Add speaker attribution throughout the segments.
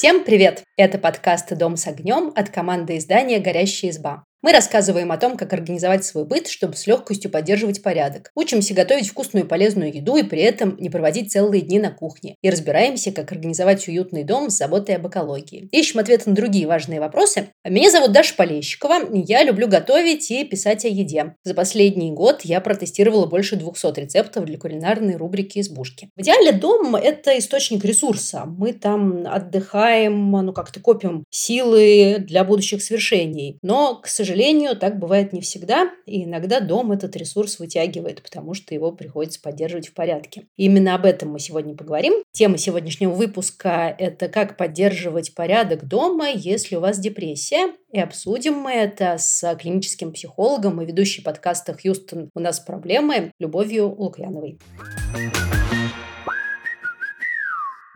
Speaker 1: Всем привет! Это подкаст «Дом с огнем» от команды издания «Горящая изба». Мы рассказываем о том, как организовать свой быт, чтобы с легкостью поддерживать порядок. Учимся готовить вкусную и полезную еду и при этом не проводить целые дни на кухне. И разбираемся, как организовать уютный дом с заботой об экологии. Ищем ответы на другие важные вопросы. Меня зовут Даша Полещикова. Я люблю готовить и писать о еде. За последний год я протестировала больше 200 рецептов для кулинарной рубрики «Избушки». В идеале дом – это источник ресурса. Мы там отдыхаем, ну как-то копим силы для будущих свершений. Но, к сожалению, сожалению, так бывает не всегда, и иногда дом этот ресурс вытягивает, потому что его приходится поддерживать в порядке. Именно об этом мы сегодня поговорим. Тема сегодняшнего выпуска – это как поддерживать порядок дома, если у вас депрессия. И обсудим мы это с клиническим психологом и ведущей подкаста «Хьюстон. У нас проблемы» Любовью Лукьяновой.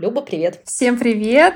Speaker 1: Люба, привет.
Speaker 2: Всем привет.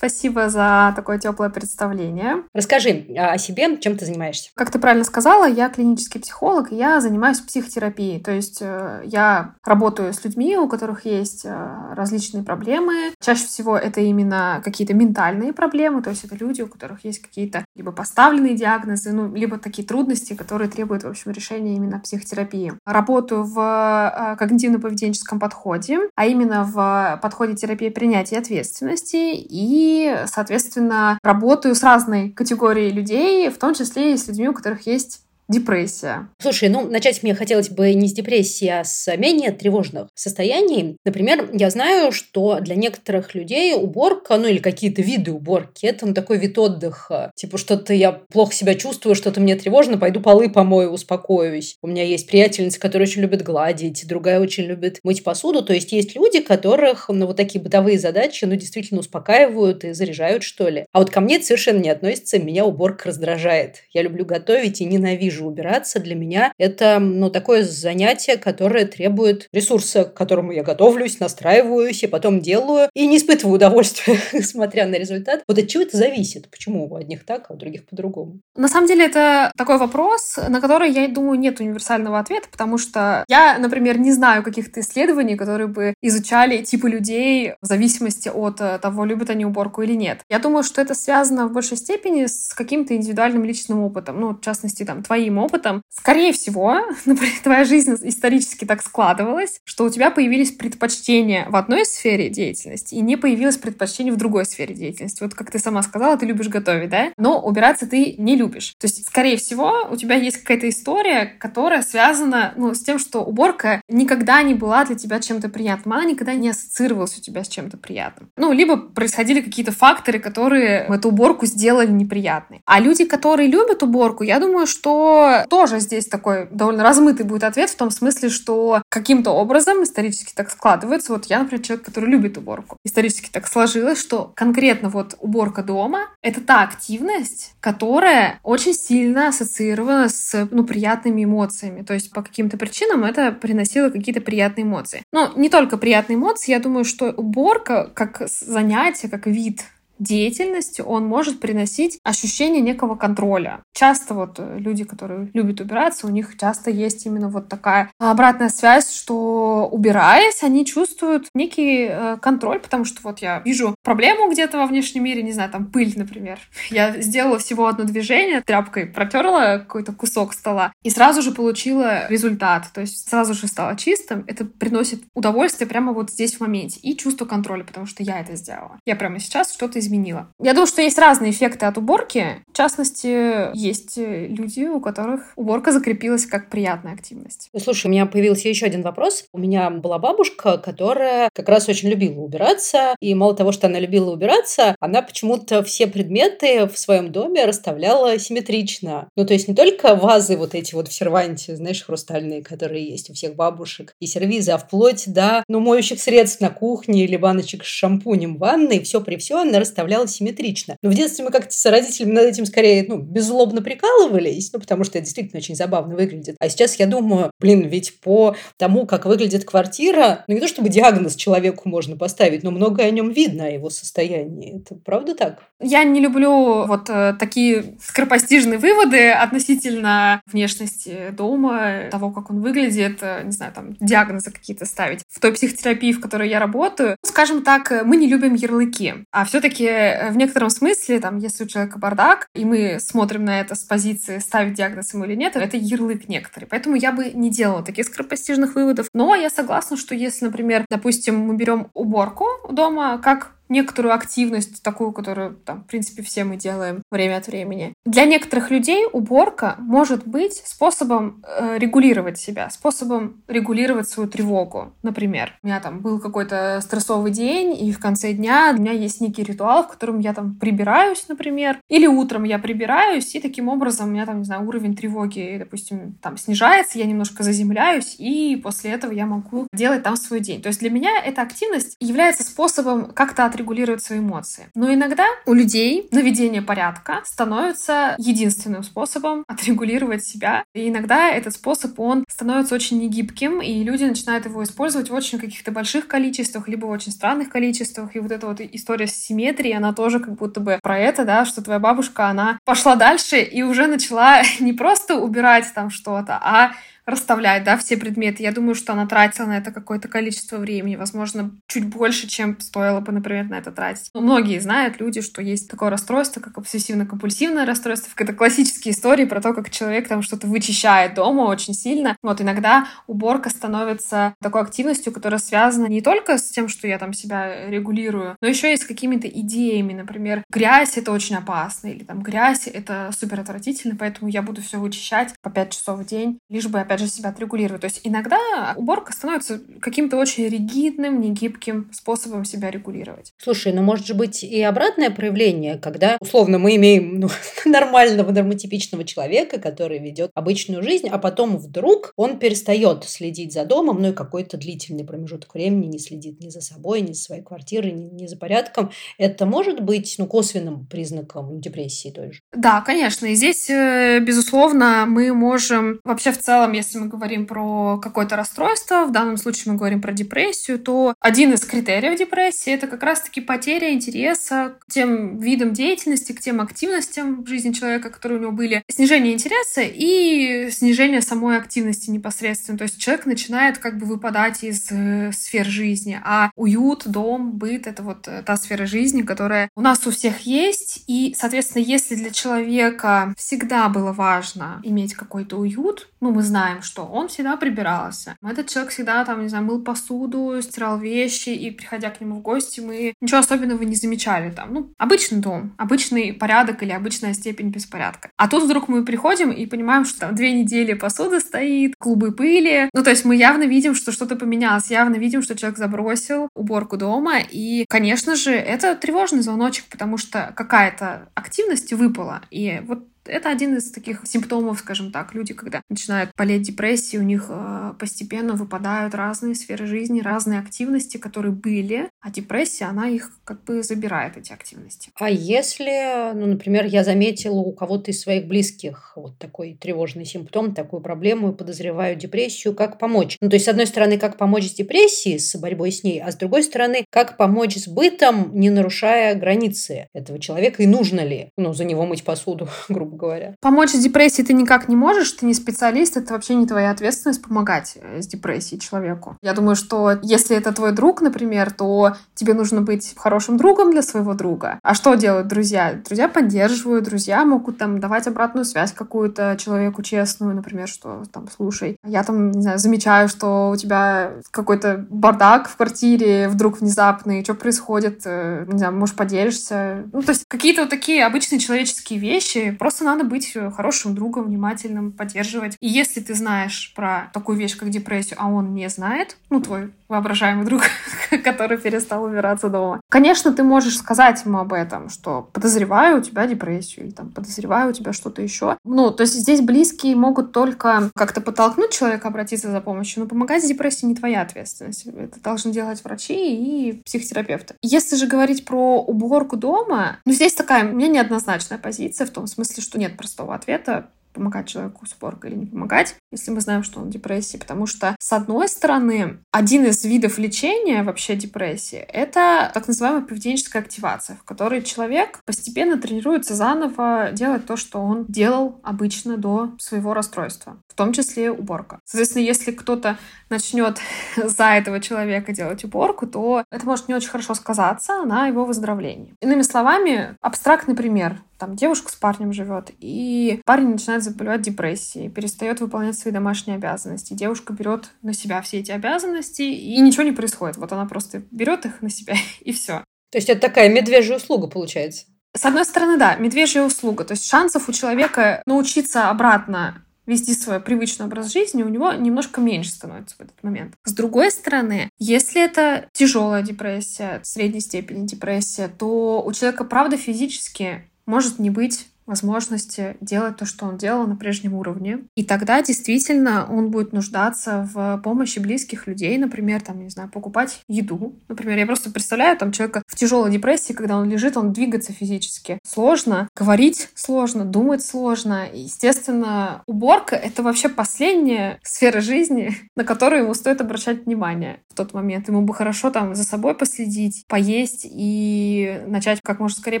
Speaker 2: Спасибо за такое теплое представление.
Speaker 1: Расскажи а, о себе, чем ты занимаешься.
Speaker 2: Как ты правильно сказала, я клинический психолог, и я занимаюсь психотерапией. То есть э, я работаю с людьми, у которых есть э, различные проблемы. Чаще всего это именно какие-то ментальные проблемы, то есть это люди, у которых есть какие-то либо поставленные диагнозы, ну, либо такие трудности, которые требуют, в общем, решения именно психотерапии. Работаю в э, когнитивно-поведенческом подходе, а именно в подходе терапии принятия ответственности и соответственно, работаю с разной категорией людей, в том числе и с людьми, у которых есть депрессия.
Speaker 1: Слушай, ну, начать мне хотелось бы не с депрессии, а с менее тревожных состояний. Например, я знаю, что для некоторых людей уборка, ну или какие-то виды уборки, это ну, такой вид отдыха. Типа что-то я плохо себя чувствую, что-то мне тревожно, пойду полы помою, успокоюсь. У меня есть приятельница, которая очень любит гладить, другая очень любит мыть посуду. То есть есть люди, которых ну, вот такие бытовые задачи, ну, действительно успокаивают и заряжают, что ли. А вот ко мне это совершенно не относится, меня уборка раздражает. Я люблю готовить и ненавижу же убираться для меня это, ну, такое занятие, которое требует ресурса, к которому я готовлюсь, настраиваюсь и потом делаю, и не испытываю удовольствия, смотря на результат. Вот от чего это зависит? Почему у одних так, а у других по-другому?
Speaker 2: На самом деле это такой вопрос, на который, я думаю, нет универсального ответа, потому что я, например, не знаю каких-то исследований, которые бы изучали типы людей в зависимости от э, того, любят они уборку или нет. Я думаю, что это связано в большей степени с каким-то индивидуальным личным опытом, ну, в частности, там, твои своим опытом, скорее всего, например, твоя жизнь исторически так складывалась, что у тебя появились предпочтения в одной сфере деятельности и не появилось предпочтение в другой сфере деятельности. Вот как ты сама сказала, ты любишь готовить, да? Но убираться ты не любишь. То есть, скорее всего, у тебя есть какая-то история, которая связана ну, с тем, что уборка никогда не была для тебя чем-то приятным. Она никогда не ассоциировалась у тебя с чем-то приятным. Ну, либо происходили какие-то факторы, которые эту уборку сделали неприятной. А люди, которые любят уборку, я думаю, что тоже здесь такой довольно размытый будет ответ в том смысле, что каким-то образом исторически так складывается. Вот я, например, человек, который любит уборку. Исторически так сложилось, что конкретно вот уборка дома — это та активность, которая очень сильно ассоциирована с ну, приятными эмоциями. То есть по каким-то причинам это приносило какие-то приятные эмоции. Но не только приятные эмоции, я думаю, что уборка как занятие, как вид деятельности он может приносить ощущение некого контроля. Часто вот э, люди, которые любят убираться, у них часто есть именно вот такая обратная связь, что убираясь, они чувствуют некий э, контроль, потому что вот я вижу проблему где-то во внешнем мире, не знаю, там пыль, например. Я сделала всего одно движение, тряпкой протерла какой-то кусок стола и сразу же получила результат. То есть сразу же стало чистым. Это приносит удовольствие прямо вот здесь в моменте и чувство контроля, потому что я это сделала. Я прямо сейчас что-то изменила изменила. Я думаю, что есть разные эффекты от уборки. В частности, есть люди, у которых уборка закрепилась как приятная активность.
Speaker 1: Ну, слушай, у меня появился еще один вопрос. У меня была бабушка, которая как раз очень любила убираться. И мало того, что она любила убираться, она почему-то все предметы в своем доме расставляла симметрично. Ну, то есть не только вазы вот эти вот в серванте, знаешь, хрустальные, которые есть у всех бабушек, и сервизы, а вплоть до, ну, моющих средств на кухне или баночек с шампунем в ванной, все при все она расставляла расставляла симметрично. Но в детстве мы как-то с родителями над этим скорее ну, беззлобно прикалывались, ну, потому что это действительно очень забавно выглядит. А сейчас я думаю, блин, ведь по тому, как выглядит квартира, ну, не то чтобы диагноз человеку можно поставить, но многое о нем видно, о его состоянии. Это правда так?
Speaker 2: Я не люблю вот э, такие скоропостижные выводы относительно внешности дома, того, как он выглядит, э, не знаю, там, диагнозы какие-то ставить. В той психотерапии, в которой я работаю, скажем так, мы не любим ярлыки. А все-таки в некотором смысле, там, если у человека бардак, и мы смотрим на это с позиции ставить диагноз ему или нет, это ярлык некоторый. Поэтому я бы не делала таких скоропостижных выводов. Но я согласна, что если, например, допустим, мы берем уборку дома как некоторую активность, такую, которую, там, в принципе, все мы делаем время от времени. Для некоторых людей уборка может быть способом э, регулировать себя, способом регулировать свою тревогу. Например, у меня там был какой-то стрессовый день, и в конце дня у меня есть некий ритуал, в котором я там прибираюсь, например, или утром я прибираюсь, и таким образом у меня там, не знаю, уровень тревоги, допустим, там снижается, я немножко заземляюсь, и после этого я могу делать там свой день. То есть для меня эта активность является способом как-то от регулировать свои эмоции. Но иногда у людей наведение порядка становится единственным способом отрегулировать себя. И иногда этот способ, он становится очень негибким, и люди начинают его использовать в очень каких-то больших количествах, либо в очень странных количествах. И вот эта вот история с симметрией, она тоже как будто бы про это, да, что твоя бабушка, она пошла дальше и уже начала не просто убирать там что-то, а расставлять, да, все предметы. Я думаю, что она тратила на это какое-то количество времени, возможно, чуть больше, чем стоило бы, например, на это тратить. Но многие знают, люди, что есть такое расстройство, как обсессивно-компульсивное расстройство. Это классические истории про то, как человек там что-то вычищает дома очень сильно. Вот иногда уборка становится такой активностью, которая связана не только с тем, что я там себя регулирую, но еще и с какими-то идеями. Например, грязь — это очень опасно, или там грязь — это супер отвратительно, поэтому я буду все вычищать по 5 часов в день, лишь бы, опять же, себя отрегулировать. То есть иногда уборка становится каким-то очень ригидным, негибким способом себя регулировать.
Speaker 1: Слушай, ну может же быть и обратное проявление, когда, условно, мы имеем ну, нормального, нормотипичного человека, который ведет обычную жизнь, а потом вдруг он перестает следить за домом, ну и какой-то длительный промежуток времени не следит ни за собой, ни за своей квартирой, ни, ни за порядком. Это может быть ну, косвенным признаком депрессии той же?
Speaker 2: Да, конечно. И здесь, э, безусловно, мы можем вообще в целом, если мы говорим про какое-то расстройство, в данном случае мы говорим про депрессию, то один из критериев депрессии — это как раз-таки потеря интереса к тем видам деятельности, к тем активностям в жизни человека, которые у него были, снижение интереса и снижение самой активности непосредственно. То есть человек начинает как бы выпадать из э, сфер жизни, а уют, дом, быт — это вот э, та сфера жизни, которая у нас у всех есть, и, соответственно, если для человека всегда было важно иметь какой-то уют, ну, мы знаем, знаем, что он всегда прибирался. Этот человек всегда, там, не знаю, мыл посуду, стирал вещи, и, приходя к нему в гости, мы ничего особенного не замечали там. Ну, обычный дом, обычный порядок или обычная степень беспорядка. А тут вдруг мы приходим и понимаем, что там две недели посуда стоит, клубы пыли. Ну, то есть мы явно видим, что что-то поменялось, явно видим, что человек забросил уборку дома, и, конечно же, это тревожный звоночек, потому что какая-то активность выпала. И вот это один из таких симптомов, скажем так. Люди, когда начинают болеть депрессией, у них э, постепенно выпадают разные сферы жизни, разные активности, которые были, а депрессия, она их как бы забирает, эти активности.
Speaker 1: А если, ну, например, я заметила у кого-то из своих близких вот такой тревожный симптом, такую проблему, и подозреваю депрессию, как помочь? Ну, то есть, с одной стороны, как помочь с депрессией, с борьбой с ней, а с другой стороны, как помочь с бытом, не нарушая границы этого человека, и нужно ли, ну, за него мыть посуду, грубо говоря.
Speaker 2: Помочь с депрессией ты никак не можешь, ты не специалист, это вообще не твоя ответственность помогать э, с депрессией человеку. Я думаю, что если это твой друг, например, то тебе нужно быть хорошим другом для своего друга. А что делают друзья? Друзья поддерживают, друзья могут там давать обратную связь какую-то человеку честную, например, что там, слушай, я там, не знаю, замечаю, что у тебя какой-то бардак в квартире вдруг внезапный, что происходит, э, не знаю, может, поделишься. Ну, то есть какие-то вот такие обычные человеческие вещи, просто надо быть э, хорошим другом, внимательным, поддерживать. И если ты знаешь про такую вещь, как депрессию, а он не знает, ну, твой воображаемый друг, который перестал убираться дома. Конечно, ты можешь сказать ему об этом, что подозреваю у тебя депрессию, или там подозреваю у тебя что-то еще. Ну, то есть здесь близкие могут только как-то подтолкнуть человека обратиться за помощью, но помогать с депрессией не твоя ответственность. Это должны делать врачи и психотерапевты. Если же говорить про уборку дома, ну, здесь такая у меня неоднозначная позиция в том смысле, что нет простого ответа помогать человеку с уборкой или не помогать, если мы знаем, что он в депрессии. Потому что, с одной стороны, один из видов лечения вообще депрессии — это так называемая поведенческая активация, в которой человек постепенно тренируется заново делать то, что он делал обычно до своего расстройства. В том числе уборка. Соответственно, если кто-то начнет за этого человека делать уборку, то это может не очень хорошо сказаться на его выздоровлении. Иными словами, абстрактный пример. Там девушка с парнем живет, и парень начинает заболевать депрессией, перестает выполнять свои домашние обязанности. Девушка берет на себя все эти обязанности, и ничего не происходит. Вот она просто берет их на себя, и все.
Speaker 1: То есть это такая медвежья услуга получается?
Speaker 2: С одной стороны, да, медвежья услуга. То есть шансов у человека научиться обратно вести свой привычный образ жизни, у него немножко меньше становится в этот момент. С другой стороны, если это тяжелая депрессия, средней степени депрессия, то у человека, правда, физически может не быть возможности делать то, что он делал на прежнем уровне. И тогда действительно он будет нуждаться в помощи близких людей, например, там, не знаю, покупать еду. Например, я просто представляю там человека в тяжелой депрессии, когда он лежит, он двигаться физически сложно, говорить сложно, думать сложно. И, естественно, уборка — это вообще последняя сфера жизни, на которую ему стоит обращать внимание в тот момент. Ему бы хорошо там за собой последить, поесть и начать как можно скорее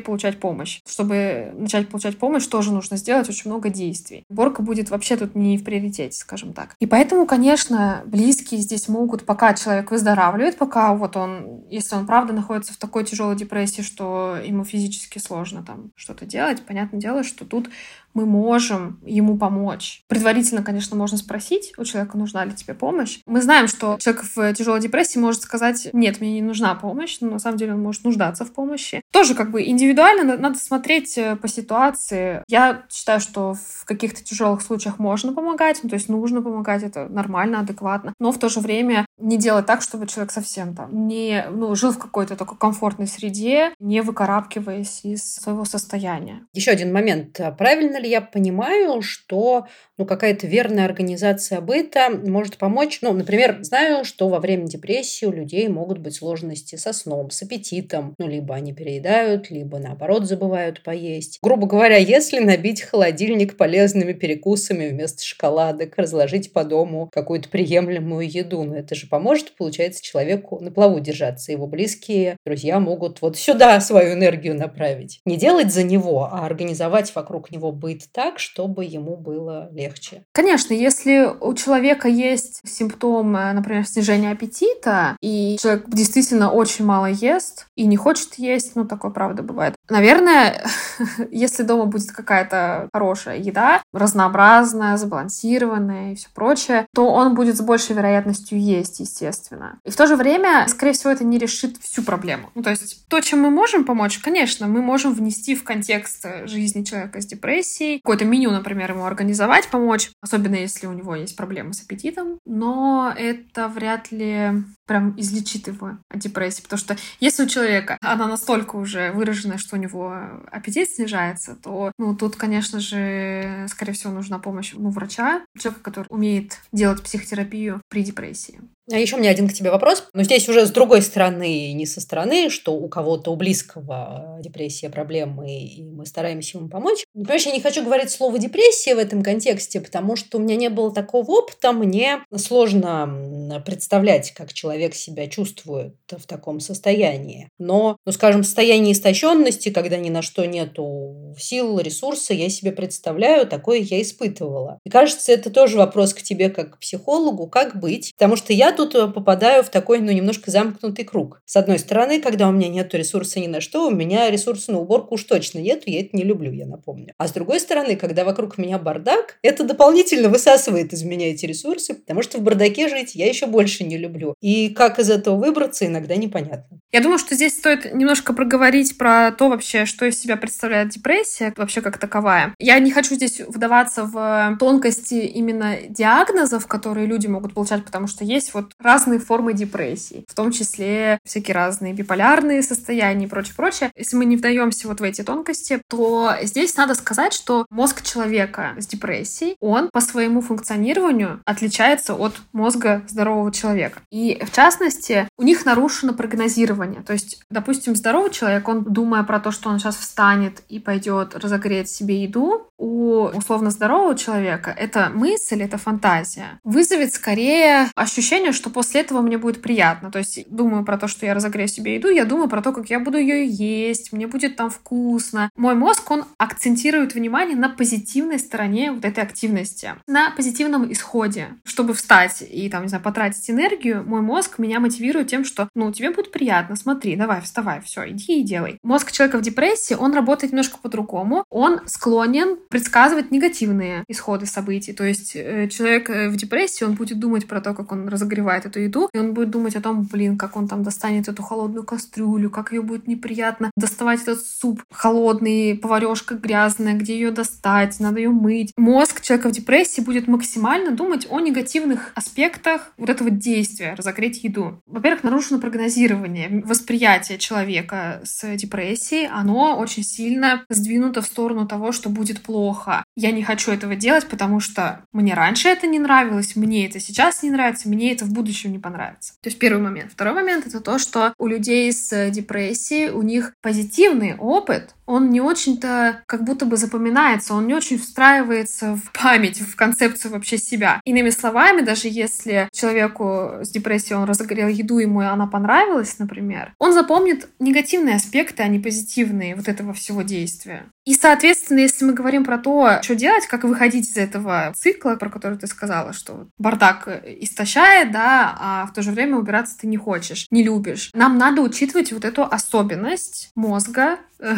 Speaker 2: получать помощь. Чтобы начать получать помощь, тоже нужно сделать очень много действий. Уборка будет вообще тут не в приоритете, скажем так. И поэтому, конечно, близкие здесь могут, пока человек выздоравливает, пока вот он, если он правда находится в такой тяжелой депрессии, что ему физически сложно там что-то делать, понятное дело, что тут мы можем ему помочь. Предварительно, конечно, можно спросить у человека, нужна ли тебе помощь. Мы знаем, что человек в тяжелой депрессии может сказать, нет, мне не нужна помощь, но на самом деле он может нуждаться в помощи. Тоже как бы индивидуально надо смотреть э, по ситуации. Я считаю, что в каких-то тяжелых случаях можно помогать, ну, то есть нужно помогать, это нормально, адекватно, но в то же время не делать так, чтобы человек совсем там не ну, жил в какой-то такой комфортной среде, не выкарабкиваясь из своего состояния.
Speaker 1: Еще один момент. Правильно ли я понимаю, что ну, какая-то верная организация быта может помочь? Ну, например, знаю, что во время депрессии у людей могут быть сложности со сном, с аппетитом. Ну, либо они переедают, либо наоборот забывают поесть. Грубо говоря, если набить холодильник полезными перекусами вместо шоколадок, разложить по дому какую-то приемлемую еду, ну, это же поможет, получается, человеку на плаву держаться. Его близкие, друзья могут вот сюда свою энергию направить. Не делать за него, а организовать вокруг него быт быть так, чтобы ему было легче.
Speaker 2: Конечно, если у человека есть симптом, например, снижения аппетита, и человек действительно очень мало ест и не хочет есть, ну, такое правда бывает. Наверное, если дома будет какая-то хорошая еда, разнообразная, сбалансированная и все прочее, то он будет с большей вероятностью есть, естественно. И в то же время, скорее всего, это не решит всю проблему. Ну, то есть то, чем мы можем помочь, конечно, мы можем внести в контекст жизни человека с депрессией, какое-то меню, например, ему организовать, помочь, особенно если у него есть проблемы с аппетитом, но это вряд ли прям излечит его от депрессии, потому что если у человека она настолько уже выраженная, что него аппетит снижается, то, ну, тут, конечно же, скорее всего, нужна помощь ну, врача, человека, который умеет делать психотерапию при депрессии.
Speaker 1: А еще у меня один к тебе вопрос. Но здесь уже с другой стороны, не со стороны, что у кого-то, у близкого депрессия, проблемы, и мы стараемся ему помочь. Понимаешь, я не хочу говорить слово депрессия в этом контексте, потому что у меня не было такого опыта. Мне сложно представлять, как человек себя чувствует в таком состоянии. Но, ну, скажем, состояние истощенности, когда ни на что нету сил, ресурса, я себе представляю, такое я испытывала. И кажется, это тоже вопрос к тебе как к психологу, как быть. Потому что я тут э, попадаю в такой, ну, немножко замкнутый круг. С одной стороны, когда у меня нет ресурса ни на что, у меня ресурса на уборку уж точно нету, я это не люблю, я напомню. А с другой стороны, когда вокруг меня бардак, это дополнительно высасывает из меня эти ресурсы, потому что в бардаке жить я еще больше не люблю. И как из этого выбраться, иногда непонятно.
Speaker 2: Я думаю, что здесь стоит немножко проговорить про то вообще, что из себя представляет депрессия, вообще как таковая. Я не хочу здесь вдаваться в тонкости именно диагнозов, которые люди могут получать, потому что есть вот разные формы депрессии, в том числе всякие разные биполярные состояния и прочее, прочее. Если мы не вдаемся вот в эти тонкости, то здесь надо сказать, что мозг человека с депрессией, он по своему функционированию отличается от мозга здорового человека. И в частности, у них нарушено прогнозирование. То есть, допустим, здоровый человек, он, думая про то, что он сейчас встанет и пойдет разогреть себе еду, у условно здорового человека эта мысль, эта фантазия вызовет скорее ощущение, что после этого мне будет приятно. То есть думаю про то, что я разогрею себе еду, я думаю про то, как я буду ее есть, мне будет там вкусно. Мой мозг, он акцентирует внимание на позитивной стороне вот этой активности, на позитивном исходе. Чтобы встать и там, не знаю, потратить энергию, мой мозг меня мотивирует тем, что, ну, тебе будет приятно, смотри, давай, вставай, все, иди и делай. Мозг человека в депрессии, он работает немножко по-другому. Он склонен предсказывать негативные исходы событий. То есть э, человек э, в депрессии, он будет думать про то, как он разогревает эту еду, и он будет думать о том, блин, как он там достанет эту холодную кастрюлю, как ее будет неприятно доставать этот суп холодный, поварешка грязная, где ее достать, надо ее мыть. Мозг человека в депрессии будет максимально думать о негативных аспектах вот этого действия, разогреть еду. Во-первых, нарушено прогнозирование, восприятие человека с депрессией, оно очень сильно сдвинуто в сторону того, что будет плохо. Я не хочу этого делать, потому что мне раньше это не нравилось, мне это сейчас не нравится, мне это в будущем не понравится. То есть первый момент. Второй момент — это то, что у людей с депрессией, у них позитивный опыт, он не очень-то как будто бы запоминается, он не очень встраивается в память, в концепцию вообще себя. Иными словами, даже если человеку с депрессией он разогрел еду, ему она понравилась, например, он запомнит негативные аспекты, а не позитивные вот этого всего действия. И, соответственно, если мы говорим про то, что делать, как выходить из этого цикла, про который ты сказала, что бардак истощает, да, а в то же время убираться ты не хочешь, не любишь. Нам надо учитывать вот эту особенность мозга, э,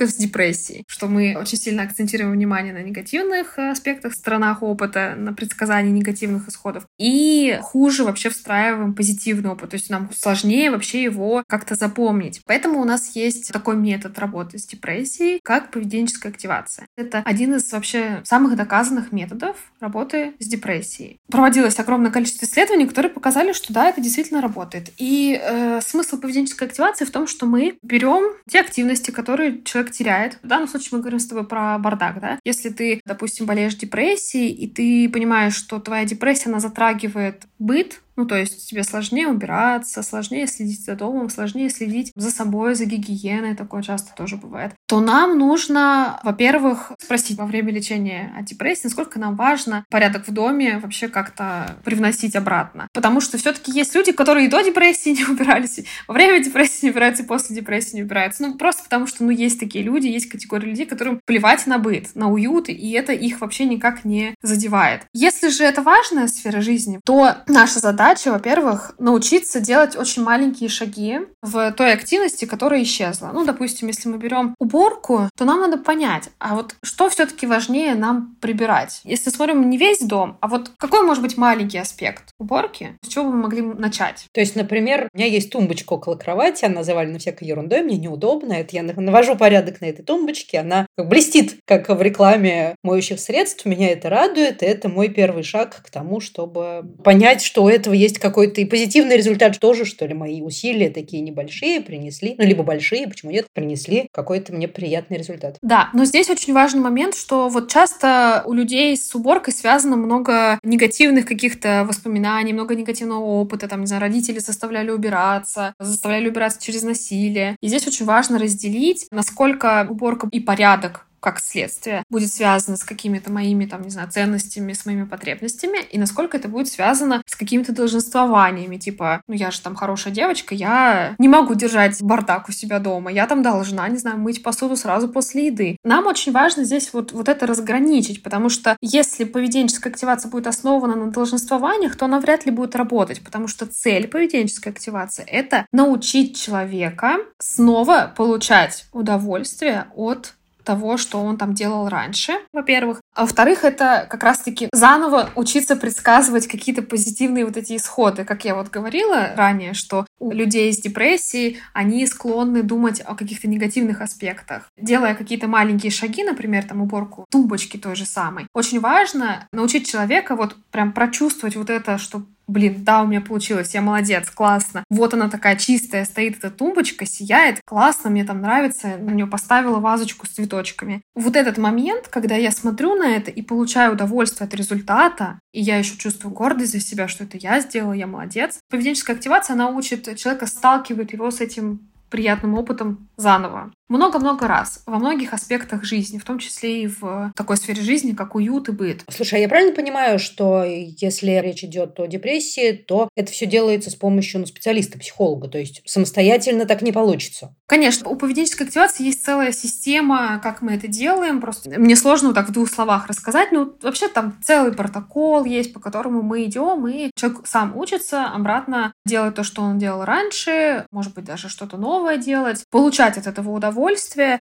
Speaker 2: с депрессией, что мы очень сильно акцентируем внимание на негативных аспектах, сторонах опыта, на предсказании негативных исходов, и хуже вообще встраиваем позитивный опыт, то есть нам сложнее вообще его как-то запомнить. Поэтому у нас есть такой метод работы с депрессией, как поведенческая активация. Это один из вообще самых доказанных методов работы с депрессией. Проводилось огромное количество исследований, которые показали, что да, это действительно работает. И э, смысл поведенческой активации в том, что мы берем те активности, которые человек теряет. В данном случае мы говорим с тобой про бардак, да? Если ты, допустим, болеешь депрессией, и ты понимаешь, что твоя депрессия, она затрагивает быт, ну, то есть тебе сложнее убираться, сложнее следить за домом, сложнее следить за собой, за гигиеной, такое часто тоже бывает, то нам нужно, во-первых, спросить во время лечения от депрессии, насколько нам важно порядок в доме вообще как-то привносить обратно. Потому что все таки есть люди, которые и до депрессии не убирались, во время депрессии не убираются, и после депрессии не убираются. Ну, просто потому что, ну, есть такие люди, есть категория людей, которым плевать на быт, на уют, и это их вообще никак не задевает. Если же это важная сфера жизни, то наша задача задача, во-первых, научиться делать очень маленькие шаги в той активности, которая исчезла. Ну, допустим, если мы берем уборку, то нам надо понять, а вот что все-таки важнее нам прибирать. Если смотрим не весь дом, а вот какой может быть маленький аспект уборки, с чего бы мы могли начать?
Speaker 1: То есть, например, у меня есть тумбочка около кровати, она завалена всякой ерундой, мне неудобно, это я навожу порядок на этой тумбочке, она блестит, как в рекламе моющих средств, меня это радует, и это мой первый шаг к тому, чтобы понять, что у этого этого есть какой-то и позитивный результат тоже, что ли, мои усилия такие небольшие принесли, ну, либо большие, почему нет, принесли какой-то мне приятный результат.
Speaker 2: Да, но здесь очень важный момент, что вот часто у людей с уборкой связано много негативных каких-то воспоминаний, много негативного опыта, там, не знаю, родители заставляли убираться, заставляли убираться через насилие. И здесь очень важно разделить, насколько уборка и порядок как следствие, будет связано с какими-то моими, там, не знаю, ценностями, с моими потребностями, и насколько это будет связано с какими-то долженствованиями, типа, ну, я же там хорошая девочка, я не могу держать бардак у себя дома, я там должна, не знаю, мыть посуду сразу после еды. Нам очень важно здесь вот, вот это разграничить, потому что если поведенческая активация будет основана на долженствованиях, то она вряд ли будет работать, потому что цель поведенческой активации — это научить человека снова получать удовольствие от того, что он там делал раньше, во-первых. А во-вторых, это как раз-таки заново учиться предсказывать какие-то позитивные вот эти исходы. Как я вот говорила ранее, что у людей с депрессией, они склонны думать о каких-то негативных аспектах. Делая какие-то маленькие шаги, например, там уборку тумбочки той же самой, очень важно научить человека вот прям прочувствовать вот это, что блин, да, у меня получилось, я молодец, классно. Вот она такая чистая, стоит эта тумбочка, сияет, классно, мне там нравится, на нее поставила вазочку с цветочками. Вот этот момент, когда я смотрю на это и получаю удовольствие от результата, и я еще чувствую гордость за себя, что это я сделала, я молодец. Поведенческая активация, она учит человека, сталкивает его с этим приятным опытом заново. Много-много раз во многих аспектах жизни, в том числе и в такой сфере жизни, как уют и быт.
Speaker 1: Слушай, а я правильно понимаю, что если речь идет о депрессии, то это все делается с помощью ну, специалиста, психолога, то есть самостоятельно так не получится?
Speaker 2: Конечно, у поведенческой активации есть целая система, как мы это делаем. Просто мне сложно вот так в двух словах рассказать. Ну, вообще там целый протокол есть, по которому мы идем, и человек сам учится обратно делать то, что он делал раньше, может быть, даже что-то новое делать, получать от этого удовольствие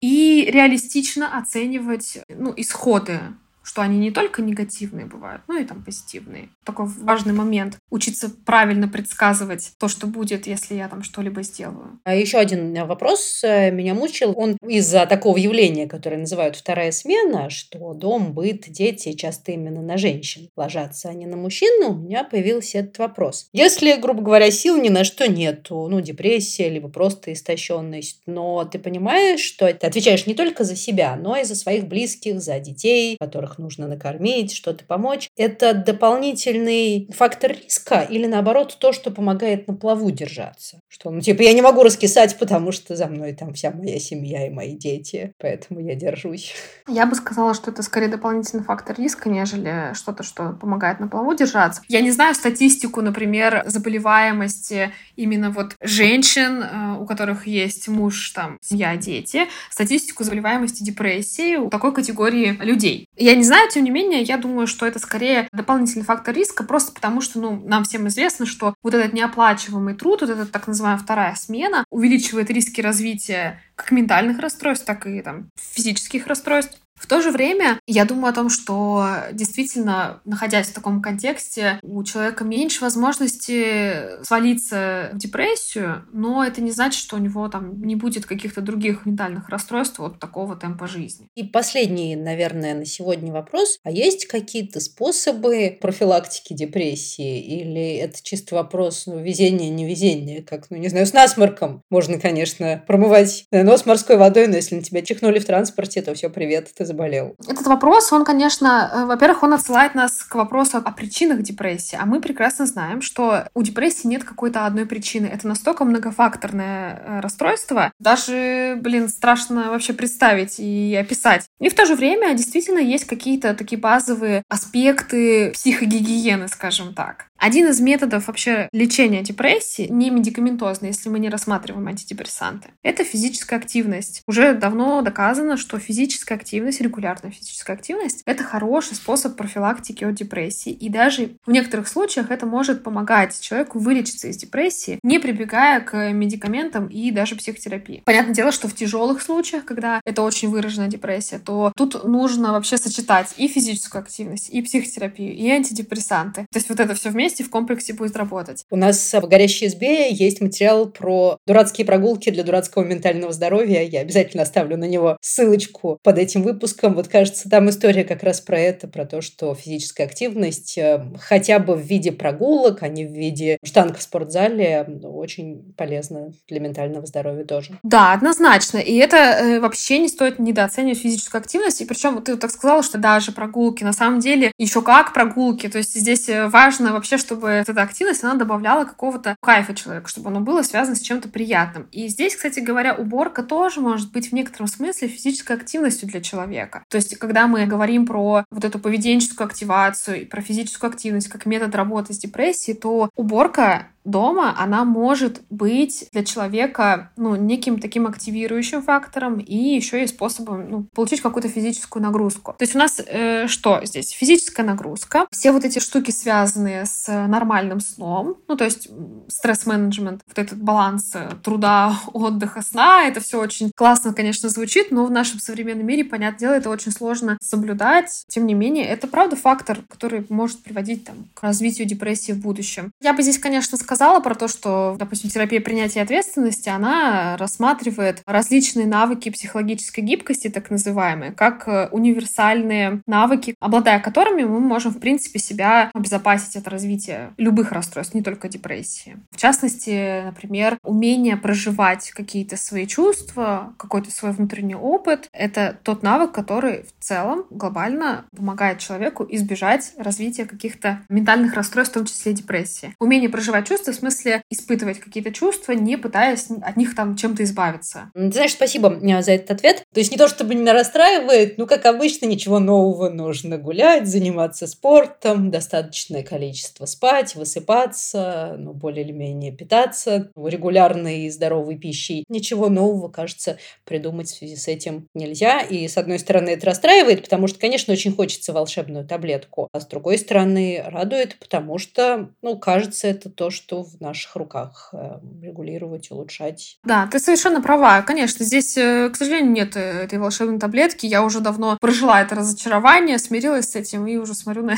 Speaker 2: и реалистично оценивать ну, исходы что они не только негативные бывают, но и там позитивные. Такой важный момент. Учиться правильно предсказывать то, что будет, если я там что-либо сделаю.
Speaker 1: А еще один вопрос э, меня мучил. Он из-за такого явления, которое называют вторая смена, что дом, быт, дети часто именно на женщин ложатся, а не на мужчин, у меня появился этот вопрос. Если, грубо говоря, сил ни на что нету, ну, депрессия, либо просто истощенность, но ты понимаешь, что ты отвечаешь не только за себя, но и за своих близких, за детей, которых нужно накормить, что-то помочь. Это дополнительный фактор риска или наоборот то, что помогает на плаву держаться? Что, ну, типа, я не могу раскисать, потому что за мной там вся моя семья и мои дети, поэтому я держусь.
Speaker 2: Я бы сказала, что это скорее дополнительный фактор риска, нежели что-то, что помогает на плаву держаться. Я не знаю статистику, например, заболеваемости именно вот женщин, э, у которых есть муж, там, семья, дети, статистику заболеваемости депрессии у такой категории людей. Я не знаю, тем не менее, я думаю, что это скорее дополнительный фактор риска, просто потому что, ну, нам всем известно, что вот этот неоплачиваемый труд, вот эта так называемая вторая смена, увеличивает риски развития как ментальных расстройств, так и там физических расстройств. В то же время я думаю о том, что действительно, находясь в таком контексте, у человека меньше возможности свалиться в депрессию, но это не значит, что у него там не будет каких-то других ментальных расстройств вот такого темпа жизни.
Speaker 1: И последний, наверное, на сегодня вопрос. А есть какие-то способы профилактики депрессии? Или это чисто вопрос ну, везения, невезения? Как, ну, не знаю, с насморком можно, конечно, промывать нос морской водой, но если на тебя чихнули в транспорте, то все, привет, ты заболел?
Speaker 2: Этот вопрос, он, конечно, э, во-первых, он отсылает нас к вопросу о причинах депрессии. А мы прекрасно знаем, что у депрессии нет какой-то одной причины. Это настолько многофакторное э, расстройство, даже, блин, страшно вообще представить и описать. И в то же время действительно есть какие-то такие базовые аспекты психогигиены, скажем так. Один из методов вообще лечения депрессии, не медикаментозный, если мы не рассматриваем антидепрессанты, это физическая активность. Уже давно доказано, что физическая активность, регулярная физическая активность, это хороший способ профилактики от депрессии. И даже в некоторых случаях это может помогать человеку вылечиться из депрессии, не прибегая к медикаментам и даже психотерапии. Понятное дело, что в тяжелых случаях, когда это очень выраженная депрессия, то тут нужно вообще сочетать и физическую активность, и психотерапию, и антидепрессанты. То есть вот это все вместе вместе в комплексе будет работать.
Speaker 1: У нас в «Горящей избе» есть материал про дурацкие прогулки для дурацкого ментального здоровья. Я обязательно оставлю на него ссылочку под этим выпуском. Вот, кажется, там история как раз про это, про то, что физическая активность э, хотя бы в виде прогулок, а не в виде штанг в спортзале, очень полезна для ментального здоровья тоже.
Speaker 2: Да, однозначно. И это э, вообще не стоит недооценивать физическую активность. И причем ты вот так сказала, что даже прогулки, на самом деле, еще как прогулки. То есть здесь э, важно вообще, чтобы эта активность, она добавляла какого-то кайфа человеку, чтобы оно было связано с чем-то приятным. И здесь, кстати говоря, уборка тоже может быть в некотором смысле физической активностью для человека. То есть, когда мы говорим про вот эту поведенческую активацию и про физическую активность как метод работы с депрессией, то уборка дома, она может быть для человека ну, неким таким активирующим фактором и еще и способом ну, получить какую-то физическую нагрузку. То есть у нас э, что здесь? Физическая нагрузка. Все вот эти штуки, связанные с нормальным сном, ну то есть стресс-менеджмент, вот этот баланс э, труда, отдыха, сна, это все очень классно, конечно, звучит, но в нашем современном мире, понятное дело, это очень сложно соблюдать. Тем не менее, это правда фактор, который может приводить там, к развитию депрессии в будущем. Я бы здесь, конечно, сказала, сказала про то, что, допустим, терапия принятия ответственности, она рассматривает различные навыки психологической гибкости, так называемые, как э, универсальные навыки, обладая которыми мы можем, в принципе, себя обезопасить от развития любых расстройств, не только депрессии. В частности, например, умение проживать какие-то свои чувства, какой-то свой внутренний опыт — это тот навык, который в целом глобально помогает человеку избежать развития каких-то ментальных расстройств, в том числе депрессии. Умение проживать чувства чувства, в смысле испытывать какие-то чувства, не пытаясь от них там чем-то избавиться.
Speaker 1: Знаешь, спасибо э, за этот ответ. То есть не то, чтобы меня расстраивает, ну, как обычно, ничего нового. Нужно гулять, заниматься спортом, достаточное количество спать, высыпаться, ну, более или менее питаться регулярной и здоровой пищей. Ничего нового, кажется, придумать в связи с этим нельзя. И, с одной стороны, это расстраивает, потому что, конечно, очень хочется волшебную таблетку. А с другой стороны, радует, потому что, ну, кажется, это то, что в наших руках э, регулировать, улучшать.
Speaker 2: Да, ты совершенно права. Конечно, здесь, э, к сожалению, нет э, этой волшебной таблетки. Я уже давно прожила это разочарование, смирилась с этим и уже смотрю на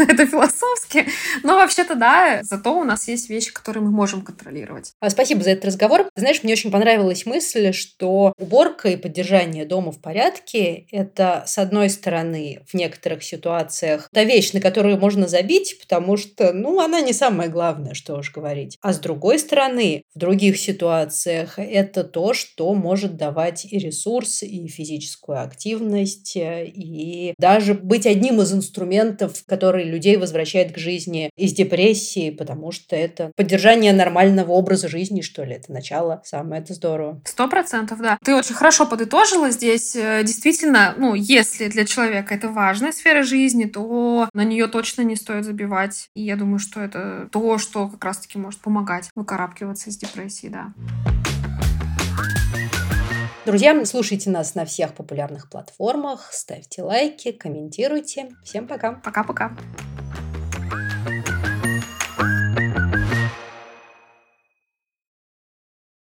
Speaker 2: на это философски. Но вообще-то да, зато у нас есть вещи, которые мы можем контролировать.
Speaker 1: А, спасибо за этот разговор. Знаешь, мне очень понравилась мысль, что уборка и поддержание дома в порядке – это, с одной стороны, в некоторых ситуациях та вещь, на которую можно забить, потому что, ну, она не самое главное, что уж говорить. А с другой стороны, в других ситуациях это то, что может давать и ресурс, и физическую активность, и даже быть одним из инструментов, который людей возвращает к жизни из депрессии, потому что это поддержание нормального образа жизни, что ли. Это начало. Самое это здорово.
Speaker 2: Сто процентов, да. Ты очень хорошо подытожила здесь. Э, действительно, ну, если для человека это важная сфера жизни, то на нее точно не стоит забивать. И я думаю, что это то, что как раз-таки может помогать выкарабкиваться из депрессии, да.
Speaker 1: Друзья, слушайте нас на всех популярных платформах, ставьте лайки, комментируйте. Всем пока.
Speaker 2: Пока-пока.